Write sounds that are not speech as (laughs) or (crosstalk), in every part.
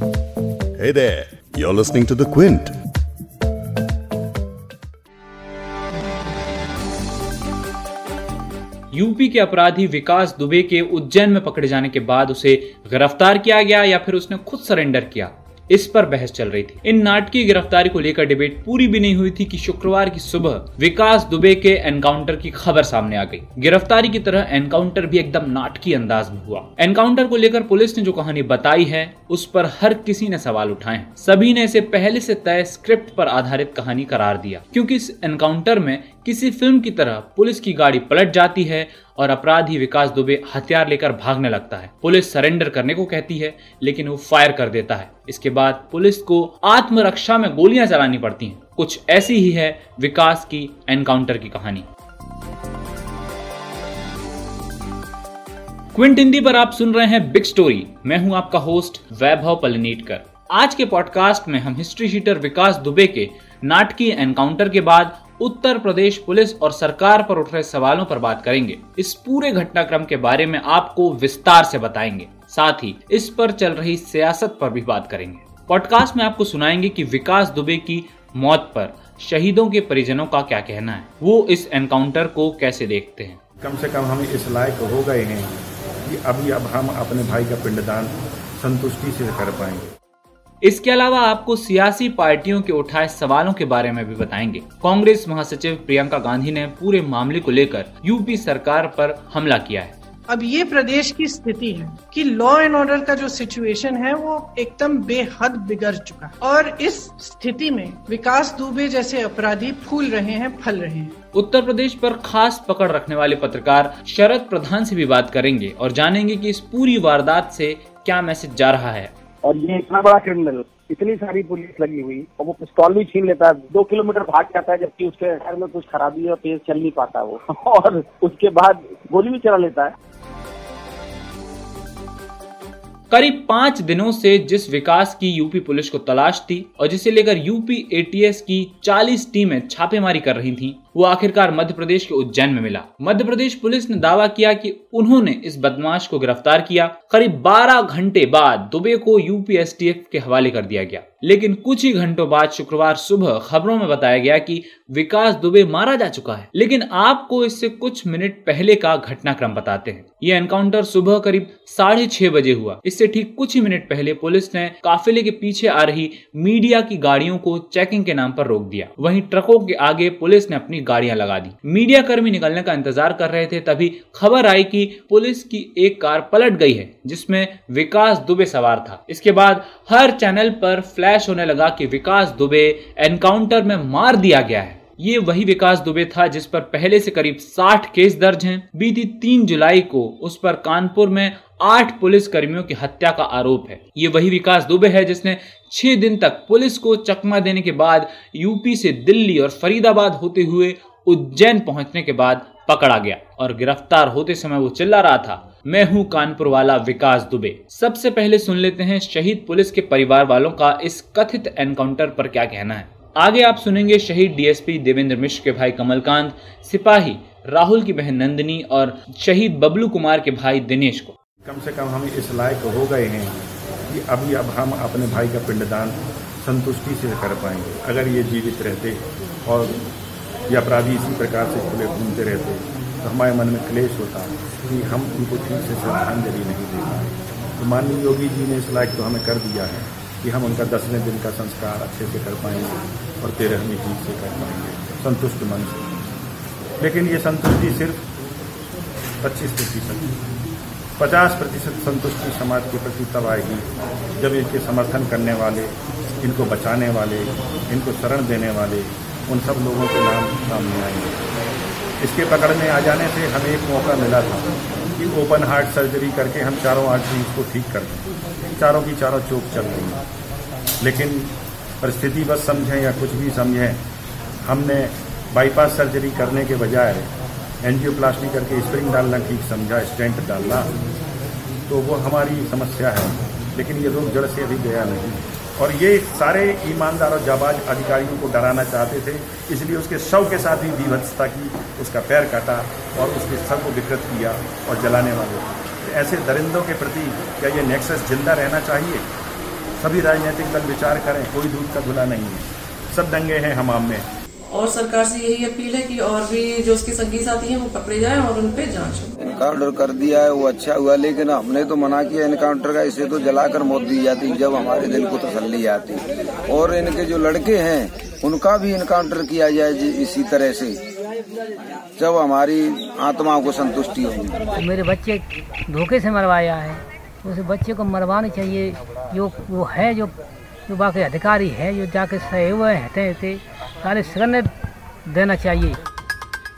Hey there, you're listening to The Quint. UP के अपराधी विकास दुबे के उज्जैन में पकड़े जाने के बाद उसे गिरफ़्तार किया गया या फिर उसने खुद सरेंडर किया इस पर बहस चल रही थी। इन नाटकीय गिरफ्तारी को लेकर डिबेट पूरी भी नहीं हुई थी कि शुक्रवार की सुबह विकास दुबे के एनकाउंटर की खबर सामने आ गई। गिरफ्तारी की तरह एनकाउंटर भी एकदम नाटकीय अंदाज में हुआ। एनकाउंटर को लेकर पुलिस ने जो कहानी बताई है, उस पर हर किसी ने सवाल उठाए सभी ने इसे पहले से तय स्क्रिप्ट पर आधारित कहानी करार दिया, क्योंकि इस एनकाउंटर में किसी फ़िल्म की तरह पुलिस की गाड़ी पलट जाती है और अपराधी विकास दुबे हथियार लेकर भागने लगता है। पुलिस सरेंडर करने को कहती है, लेकिन वो फायर कर देता है। इसके बाद पुलिस को आत्मरक्षा में गोलियाँ चलानी पड़ती हैं। कुछ ऐसी ही है विकास की एनकाउंटर की कहानी। क्विंट हिंदी पर आप सुन रहे हैं बिग स्टोरी। मैं हूँ आपका होस्ट वैभव पलनीटकर। आज के पॉडकास्ट में हम हिस्ट्री शीटर विकास दुबे के नाटकीय एनकाउंटर के बाद उत्तर प्रदेश पुलिस और सरकार पर उठ रहे सवालों पर बात करेंगे। इस पूरे घटनाक्रम के बारे में आपको विस्तार से बताएँगे। साथ ही इस पर चल रही सियासत पर भी बात करेंगे। पॉडकास्ट में आपको सुनाएँगे कि विकास दुबे की मौत पर शहीदों के परिजनों का क्या कहना है। वो इस एनकाउंटर को कैसे देखते हैं? कम से कम हम इस लायक हो गए हैं कि अभी अब हम अपने भाई का पिंडदान संतुष्टि से कर पाएँगे। इसके अलावा आपको सियासी पार्टियों के उठाए सवालों के बारे में भी बताएँगे। कांग्रेस महासचिव प्रियंका गांधी ने पूरे मामले को लेकर यूपी सरकार पर हमला किया है। अब ये प्रदेश की स्थिति है कि लॉ एंड ऑर्डर का जो सिचुएशन है वो एकदम बेहद बिगड़ चुका है। और इस स्थिति में विकास दुबे जैसे अपराधी फूल रहे हैं फल रहे हैं। उत्तर प्रदेश पर खास पकड़ रखने वाले पत्रकार शरद प्रधान से भी बात करेंगे और जानेंगे कि इस पूरी वारदात से क्या मैसेज जा रहा है। और ये इतना बड़ा क्रिमिनल इतनी सारी पुलिस लगी हुई और वो पिस्तौल भी छीन लेता है दो किलोमीटर भाग जाता है जबकि उसके शहर में कुछ खराबी है और तेज चल नहीं पाता वो। (laughs) और उसके बाद गोली भी चला लेता है। करीब पाँच दिनों से जिस विकास की यूपी पुलिस को तलाश थी और जिसे लेकर यूपी एटीएस की 40 टीमें छापेमारी कर रही थीं, वो आखिरकार मध्य प्रदेश के उज्जैन में मिला। मध्य प्रदेश पुलिस ने दावा किया कि उन्होंने इस बदमाश को गिरफ़्तार किया। करीब 12 घंटे बाद दुबे को यूपी एसटीएफ के हवाले कर दिया गया। लेकिन कुछ ही घंटों बाद शुक्रवार सुबह खबरों में बताया गया कि विकास दुबे मारा जा चुका है। लेकिन आपको इससे कुछ मिनट पहले का घटनाक्रम बताते हैं। यह एनकाउंटर सुबह करीब साढ़े छह बजे हुआ। इससे ठीक कुछ ही मिनट पहले पुलिस ने काफिले के पीछे आ रही मीडिया की गाड़ियों को चेकिंग के नाम पर रोक दिया। वहीं ट्रकों के आगे पुलिस ने अपनी गाड़ियाँ लगा दी। मीडिया कर्मी निकलने का इंतज़ार कर रहे थे, तभी खबर आई कि पुलिस की एक कार पलट गई है, जिसमें विकास दुबे सवार था। इसके बाद हर चैनल पर फ्लैश होने लगा कि विकास दुबे एनकाउंटर में मार दिया गया है। ये वही विकास दुबे था जिस पर पहले से करीब 60 केस दर्ज हैं। बीती 3 जुलाई को उस पर कानपुर में आठ पुलिस कर्मियों की हत्या का आरोप है। ये वही विकास दुबे है जिसने छह दिन तक पुलिस को चकमा देने के बाद यूपी से दिल्ली और फरीदाबाद होते हुए उज्जैन पहुँचने के बाद पकड़ा गया और गिरफ़्तार होते समय वो चिल्ला रहा था, मैं हूँ कानपुर वाला विकास दुबे। सबसे पहले सुन लेते हैं शहीद पुलिस के परिवार वालों का इस कथित एनकाउंटर पर क्या कहना है। आगे आप सुनेंगे शहीद डीएसपी देवेंद्र मिश्र के भाई कमलकांत, सिपाही राहुल की बहन नंदिनी और शहीद बबलू कुमार के भाई दिनेश को। कम से कम हम इस लायक हो गए हैं कि अभी अब हम अपने भाई का पिंडदान संतुष्टि से कर पाएँगे। अगर ये जीवित रहते और ये अपराधी इसी प्रकार से खुले घूमते रहते तो हमारे मन में क्लेश होता कि हम उनको ठीक से श्रद्धांजलि नहीं दे पाए। तो माननीय योगी जी ने इस लायक तो हमें कर दिया है। कि हम उनका दसवें दिन का संस्कार अच्छे से कर पाएँगे और तेरहवीं ठीक से कर पाएँगे। संतुष्ट मन से। लेकिन ये संतुष्टि सिर्फ़ पच्चीस प्रतिशत पचास प्रतिशत संतुष्टि समाज के प्रति तब आएगी जब इनके समर्थन करने वाले, इनको बचाने वाले, इनको शरण देने वाले उन सब लोगों के नाम सामने आएँगे। इसके पकड़ में आ जाने से हमें एक मौका मिला था कि ओपन हार्ट सर्जरी करके हम चारों आठ आर्टरीज को ठीक कर दें। चारों की चारों चोक चल रही है। लेकिन परिस्थिति बस समझें या कुछ भी समझें, हमने बाईपास सर्जरी करने के बजाय एंजियोप्लास्टी करके स्प्रिंग डालना, ठीक समझा स्टेंट डालना तो वो हमारी समस्या है। लेकिन ये रोग जड़ से अभी गया नहीं। और ये सारे ईमानदार और जाबाज अधिकारियों को डराना चाहते थे, इसलिए उसके शव के साथ ही विभत्सता की, उसका पैर काटा और उसके सर को विकृत किया और जलाने वाले। ऐसे दरिंदों के प्रति क्या ये नेक्सस ज़िंदा रहना चाहिए? सभी राजनीतिक दल विचार करें कोई दूध का धुला नहीं है। सब दंगे हैं हमाम में। और सरकार से यही अपील है कि और भी जो उसके संगी साथी हैं वो पकड़े जाएँ और उन पे जाँच हो। इनकाउंटर कर दिया है वो अच्छा हुआ लेकिन हमने तो मना किया इनकाउंटर का इसे तो जलाकर मौत दी जाती जब हमारे दिल को तसल्ली आती। और इनके जो लड़के हैं उनका भी इनकाउंटर किया जाए इसी तरह से। जब हमारी आत्माओं को संतुष्टि होगी मेरे बच्चे धोखे से मरवाया है। उस बच्चे को मरवाना चाहिए। जो वो है जो जो बाकी अधिकारी है जो जाके सहे हुए हैं सारे सिरने देना चाहिए।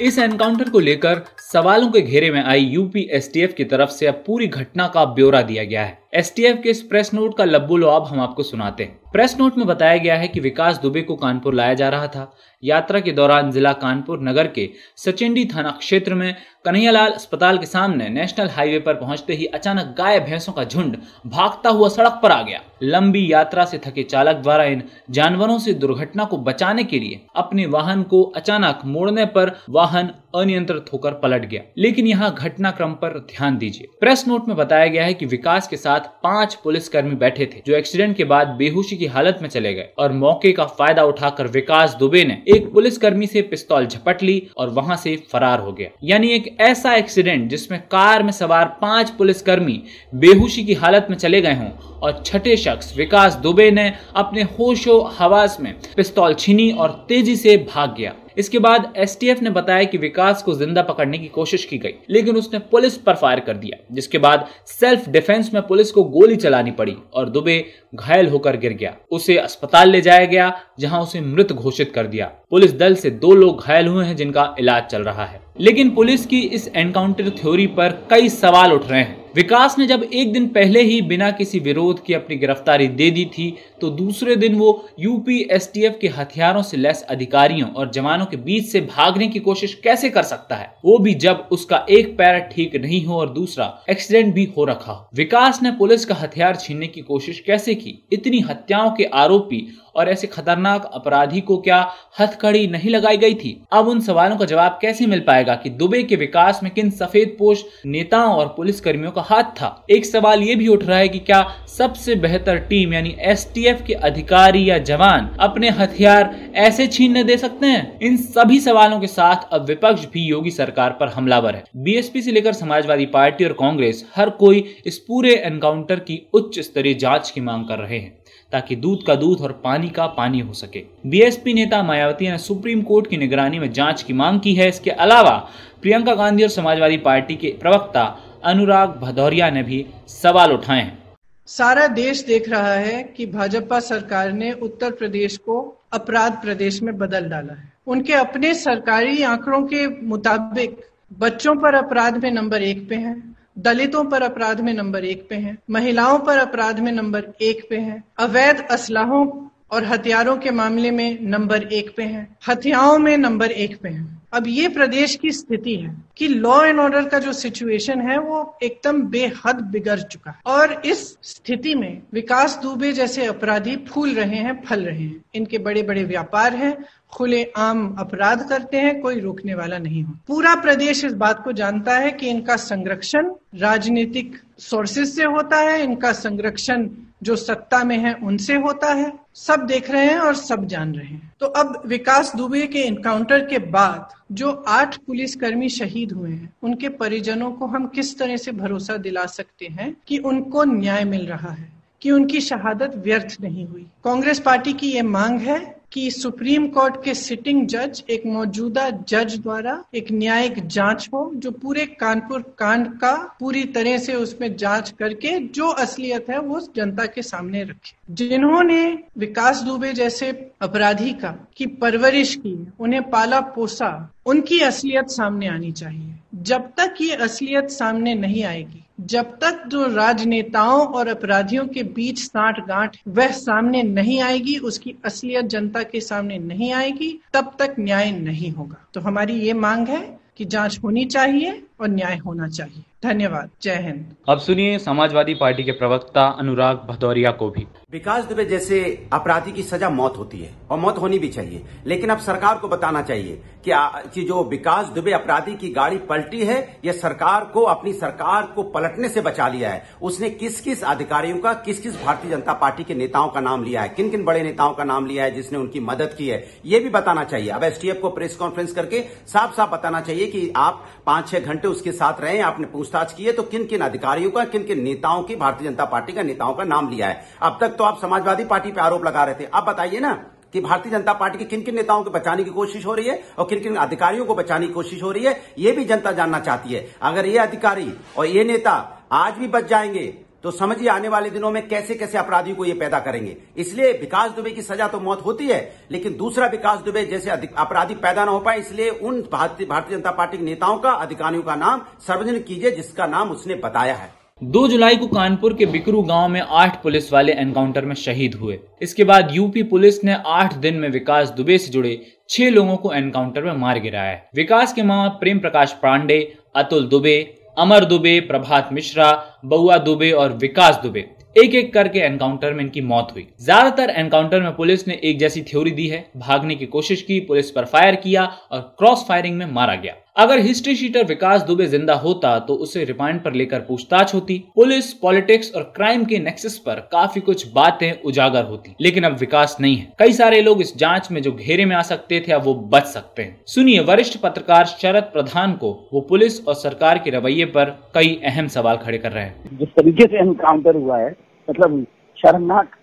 इस एनकाउंटर को लेकर सवालों के घेरे में आई यूपी एसटीएफ की तरफ़ से अब पूरी घटना का ब्यौरा दिया गया है। एसटीएफ के इस प्रेस नोट का लब्बो लुआब हम आपको सुनाते हैं। प्रेस नोट में बताया गया है कि विकास दुबे को कानपुर लाया जा रहा था। यात्रा के दौरान जिला कानपुर नगर के सचिंडी थाना क्षेत्र में कन्हैयालाल अस्पताल के सामने नेशनल हाईवे पर पहुँचते ही अचानक गाय भैंसों का झुंड भागता हुआ सड़क पर आ गया। लंबी यात्रा से थके चालक द्वारा इन जानवरों से दुर्घटना को बचाने के लिए अपने वाहन को अचानक मोड़ने पर वाहन अनियंत्रित होकर पलट गया। लेकिन यहाँ घटनाक्रम पर ध्यान दीजिए। प्रेस नोट में बताया गया है कि विकास के साथ पाँच पुलिसकर्मी बैठे थे, जो एक्सीडेंट के बाद बेहोशी की हालत में चले गए और मौके का फ़ायदा उठाकर विकास दुबे ने एक पुलिसकर्मी से पिस्तौल झपट ली और वहाँ से फरार हो गया। यानी एक ऐसा एक्सीडेंट जिसमें कार में सवार पाँच पुलिसकर्मी बेहोशी की हालत में चले गए हों और छठे शख्स विकास दुबे ने अपने होशो हवास में पिस्तौल छीनी और तेज़ी से भाग गया। इसके बाद एसटीएफ ने बताया कि विकास को ज़िंदा पकड़ने की कोशिश की गई, लेकिन उसने पुलिस पर फायर कर दिया, जिसके बाद सेल्फ डिफेंस में पुलिस को गोली चलानी पड़ी और दुबे घायल होकर गिर गया। उसे अस्पताल ले जाया गया, जहाँ उसे मृत घोषित कर दिया। पुलिस दल से दो लोग घायल हुए हैं जिनका इलाज चल रहा है। लेकिन पुलिस की इस एनकाउंटर थ्योरी पर कई सवाल उठ रहे हैं। विकास ने जब एक दिन पहले ही बिना किसी विरोध की अपनी गिरफ्तारी दे दी थी तो दूसरे दिन वो यूपी एसटीएफ के हथियारों से लैस अधिकारियों और जवानों के बीच से भागने की कोशिश कैसे कर सकता है? वो भी जब उसका एक पैर ठीक नहीं हो और दूसरा एक्सीडेंट भी हो रखा विकास ने पुलिस का हथियार छीनने की कोशिश कैसे की? इतनी हत्याओं के आरोपी और ऐसे खतरनाक अपराधी को क्या हथकड़ी नहीं लगाई गई थी? अब उन सवालों का जवाब कैसे मिल पाएगा कि दुबे के विकास में किन सफ़ेद पोष नेताओं और पुलिस कर्मियों का हाथ था? एक सवाल ये भी उठ रहा है कि क्या सबसे बेहतर टीम यानी एसटीएफ के अधिकारी या जवान अपने हथियार ऐसे छीनने दे सकते हैं? इन सभी सवालों के साथ अब विपक्ष भी योगी सरकार पर हमलावर है। बीएसपी से लेकर समाजवादी पार्टी और कांग्रेस हर कोई इस पूरे एनकाउंटर की उच्च स्तरीय जाँच की मांग कर रहे हैं। ताकि दूध का दूध और पानी का पानी हो सके। बीएसपी नेता मायावती ने सुप्रीम कोर्ट की निगरानी में जाँच की मांग की है। इसके अलावा प्रियंका गांधी और समाजवादी पार्टी के प्रवक्ता अनुराग भदौरिया ने भी सवाल उठाए हैं। सारा देश देख रहा है कि भाजपा सरकार ने उत्तर प्रदेश को अपराध प्रदेश में बदल डाला है। उनके अपने सरकारी आंकड़ों के मुताबिक बच्चों पर अपराध में नंबर एक पे है। दलितों पर अपराध में नंबर एक पे हैं, महिलाओं पर अपराध में नंबर एक पे हैं, अवैध असलाहों और हथियारों के मामले में नंबर एक पे हैं। हथियारों में नंबर एक पे हैं। अब ये प्रदेश की स्थिति है कि लॉ एंड ऑर्डर का जो सिचुएशन है, वो एकदम बेहद बिगड़ चुका है। और इस स्थिति में विकास दुबे जैसे अपराधी फूल रहे हैं, फल रहे हैं। इनके बड़े बड़े व्यापार हैं खुले आम अपराध करते हैं, कोई रोकने वाला नहीं हो। पूरा प्रदेश इस बात को जानता है कि इनका संरक्षण राजनीतिक सोर्सेज से होता है, इनका संरक्षण जो सत्ता में है, उनसे होता है। सब देख रहे हैं और सब जान रहे हैं। तो अब विकास दुबे के इनकाउंटर के बाद जो आठ पुलिसकर्मी शहीद हुए हैं, उनके परिजनों को हम किस तरह से भरोसा दिला सकते हैं कि उनको न्याय मिल रहा है, कि उनकी शहादत व्यर्थ नहीं हुई? कांग्रेस पार्टी की ये मांग है कि सुप्रीम कोर्ट के सिटिंग जज, एक मौजूदा जज द्वारा एक न्यायिक जाँच हो, जो पूरे कानपुर कांड का पूरी तरह से उसमें जाँच करके जो असलियत है, वो जनता के सामने रखे। जिन्होंने विकास दुबे जैसे अपराधी का, की परवरिश की, उन्हें पाला पोसा, उनकी असलियत सामने आनी चाहिए। जब तक ये असलियत सामने नहीं आएगी जब तक जो राजनेताओं और अपराधियों के बीच साठ गांठ वह सामने नहीं आएगी, उसकी असलियत जनता के सामने नहीं आएगी, तब तक न्याय नहीं होगा। तो हमारी ये मांग है कि जाँच होनी चाहिए। और न्याय होना चाहिए। धन्यवाद। जय हिंद। अब सुनिए समाजवादी पार्टी के प्रवक्ता अनुराग भदौरिया को भी। विकास दुबे जैसे अपराधी की सजा मौत होती है और मौत होनी भी चाहिए। लेकिन अब सरकार को बताना चाहिए कि, आ, कि जो विकास दुबे अपराधी की गाड़ी पलटी है यह सरकार को अपनी सरकार को पलटने से बचा लिया है। उसने किस किस अधिकारियों का किस किस भारतीय जनता पार्टी के नेताओं का नाम लिया है? किन किन बड़े नेताओं का नाम लिया है जिसने उनकी मदद की है? यह भी बताना चाहिए। अब एसटीएफ को प्रेस कॉन्फ्रेंस करके साफ़ साफ़ बताना चाहिए कि आप पाँच छह घंटे उसके साथ रहे, आपने पूछताछ की है तो किन किन अधिकारियों का किन किन नेताओं की, भारतीय जनता पार्टी का नेताओं का नाम लिया है? अब तक तो आप समाजवादी पार्टी पर आरोप लगा रहे थे। अब बताइए ना कि भारतीय जनता पार्टी के किन किन नेताओं को बचाने की कोशिश हो रही है और किन किन अधिकारियों को बचाने की कोशिश हो रही है, ये भी जनता जानना चाहती है। अगर ये अधिकारी और ये नेता आज भी बच जाएँगे तो समझिए आने वाले दिनों में कैसे कैसे अपराधियों को ये पैदा करेंगे। इसलिए विकास दुबे की सजा तो मौत होती है, लेकिन दूसरा विकास दुबे जैसे अपराधी पैदा ना हो पाए, इसलिए उन भारतीय जनता पार्टी के नेताओं का, अधिकारियों का नाम सार्वजनिक कीजिए, जिसका नाम उसने बताया है। दो जुलाई को कानपुर के बिकरू गाँव में आठ पुलिस वाले एनकाउंटर में शहीद हुए। इसके बाद यूपी पुलिस ने आठ दिन में विकास दुबे से जुड़े छह लोगों को एनकाउंटर में मार गिराया है। विकास के माँ प्रेम प्रकाश पांडे, अतुल दुबे अमर दुबे, प्रभात मिश्रा, बउआ दुबे और विकास दुबे। एक एक करके एनकाउंटर में इनकी मौत हुई। ज़्यादातर एनकाउंटर में पुलिस ने एक जैसी थ्योरी दी है। भागने की कोशिश की, पुलिस पर फायर किया और क्रॉस फायरिंग में मारा गया। अगर हिस्ट्री शीटर विकास दुबे ज़िंदा होता तो उसे रिमांड पर लेकर पूछताछ होती। पुलिस पॉलिटिक्स और क्राइम के नेक्सस पर काफ़ी कुछ बातें उजागर होती। लेकिन अब विकास नहीं है। कई सारे लोग इस जाँच में जो घेरे में आ सकते थे, अब वो बच सकते हैं। सुनिए वरिष्ठ पत्रकार शरद प्रधान को, वो पुलिस और सरकार के रवैये पर कई अहम सवाल खड़े कर रहे हैं। जिस तरीके से एनकाउंटर हुआ है मतलब शर्मनाक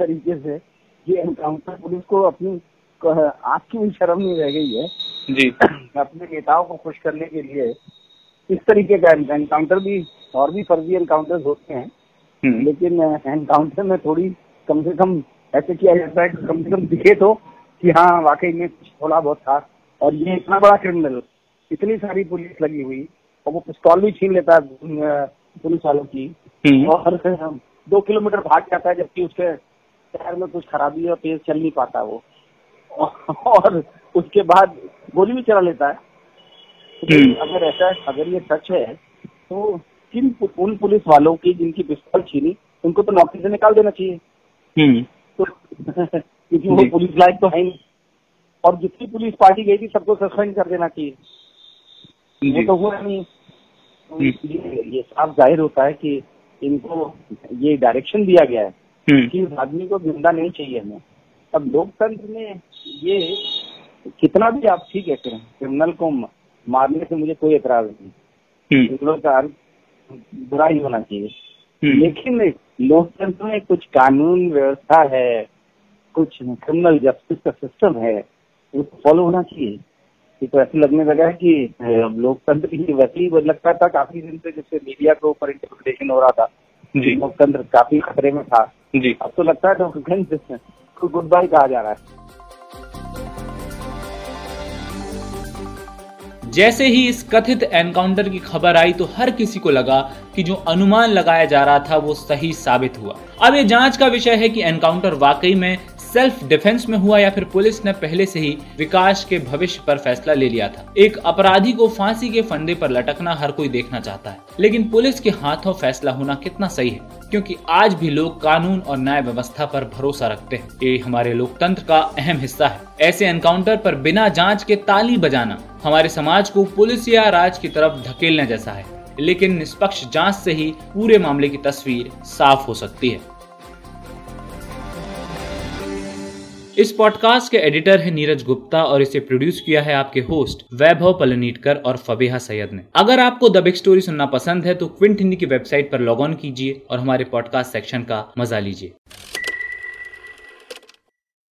तरीके से ये एनकाउंटर पुलिस को अपनी आँख की भी शर्म नहीं रह गई है। जी। अपने नेताओं को खुश करने के लिए इस तरीके का एनकाउंटर भी और भी फर्जी एनकाउंटर होते हैं। हम्म। लेकिन एनकाउंटर में थोड़ी कम से कम ऐसे किया जाता है कि कम से कम दिखे तो कि हाँ वाकई में थोड़ा बहुत था। और ये इतना बड़ा क्रिमिनल इतनी सारी पुलिस लगी हुई और वो पिस्तौल भी छीन लेता है पुलिस वालों की। हम्म। और दो किलोमीटर भाग जाता है जबकि उसके पैर में कुछ खराबी है तेज चल नहीं पाता वो। और उसके बाद गोली भी चला लेता है। हम्म। अगर ऐसा अगर ये सच है तो किन उन पुलिस वालों की जिनकी पिस्तौल छीनी उनको तो नौकरी से निकाल देना चाहिए। हम्म। तो (laughs) क्योंकि वो पुलिस लायक तो है नहीं। और जितनी पुलिस पार्टी गई थी सबको सस्पेंड कर देना चाहिए। वो तो हुआ नहीं। तो हम्म। ये साफ़ ज़ाहिर होता है कि इनको ये डायरेक्शन दिया गया है कि उस आदमी को ज़िंदा नहीं चाहिए हमें। अब लोकतंत्र में ये कितना भी आप ठीक है करें क्रिमिनल को मारने से मुझे कोई एतराज़ नहीं। हम्म। क्रिमिनल का बुरा ही होना चाहिए। हम्म। लेकिन लोकतंत्र में कुछ कानून व्यवस्था है कुछ क्रिमिनल जस्टिस का सिस्टम है वो तो फॉलो होना चाहिए। तो ऐसे लगने लगा है कि लोकतंत्र ही वैसे ही लगता था काफ़ी दिन से जैसे मीडिया के ऊपर इंटरप्रिटेशन हो रहा था। लोकतंत्र काफ़ी खतरे में था। जी। अब तो लगता है तो गुड बाय कहा जा रहा है। जैसे ही इस कथित एनकाउंटर की खबर आई तो हर किसी को लगा कि जो अनुमान लगाया जा रहा था वो सही साबित हुआ। अब ये जाँच का विषय है कि एनकाउंटर वाकई में सेल्फ डिफेंस में हुआ या फिर पुलिस ने पहले से ही विकास के भविष्य पर फैसला ले लिया था। एक अपराधी को फांसी के फंदे पर लटकना हर कोई देखना चाहता है। लेकिन पुलिस के हाथों फैसला होना कितना सही है? क्योंकि आज भी लोग कानून और न्याय व्यवस्था पर भरोसा रखते हैं। ये हमारे लोकतंत्र का अहम हिस्सा है। ऐसे एनकाउंटर पर बिना जाँच के ताली बजाना हमारे समाज को पुलिस या राज की तरफ़ धकेलने जैसा है। लेकिन निष्पक्ष जाँच से ही पूरे मामले की तस्वीर साफ़ हो सकती है। इस पॉडकास्ट के एडिटर है नीरज गुप्ता और इसे प्रोड्यूस किया है आपके होस्ट वैभव पलनीटकर और फबेहा सैयद ने। अगर आपको द बिग स्टोरी सुनना पसंद है तो क्विंट हिंदी की वेबसाइट पर लॉग ऑन कीजिए और हमारे पॉडकास्ट सेक्शन का मज़ा लीजिए।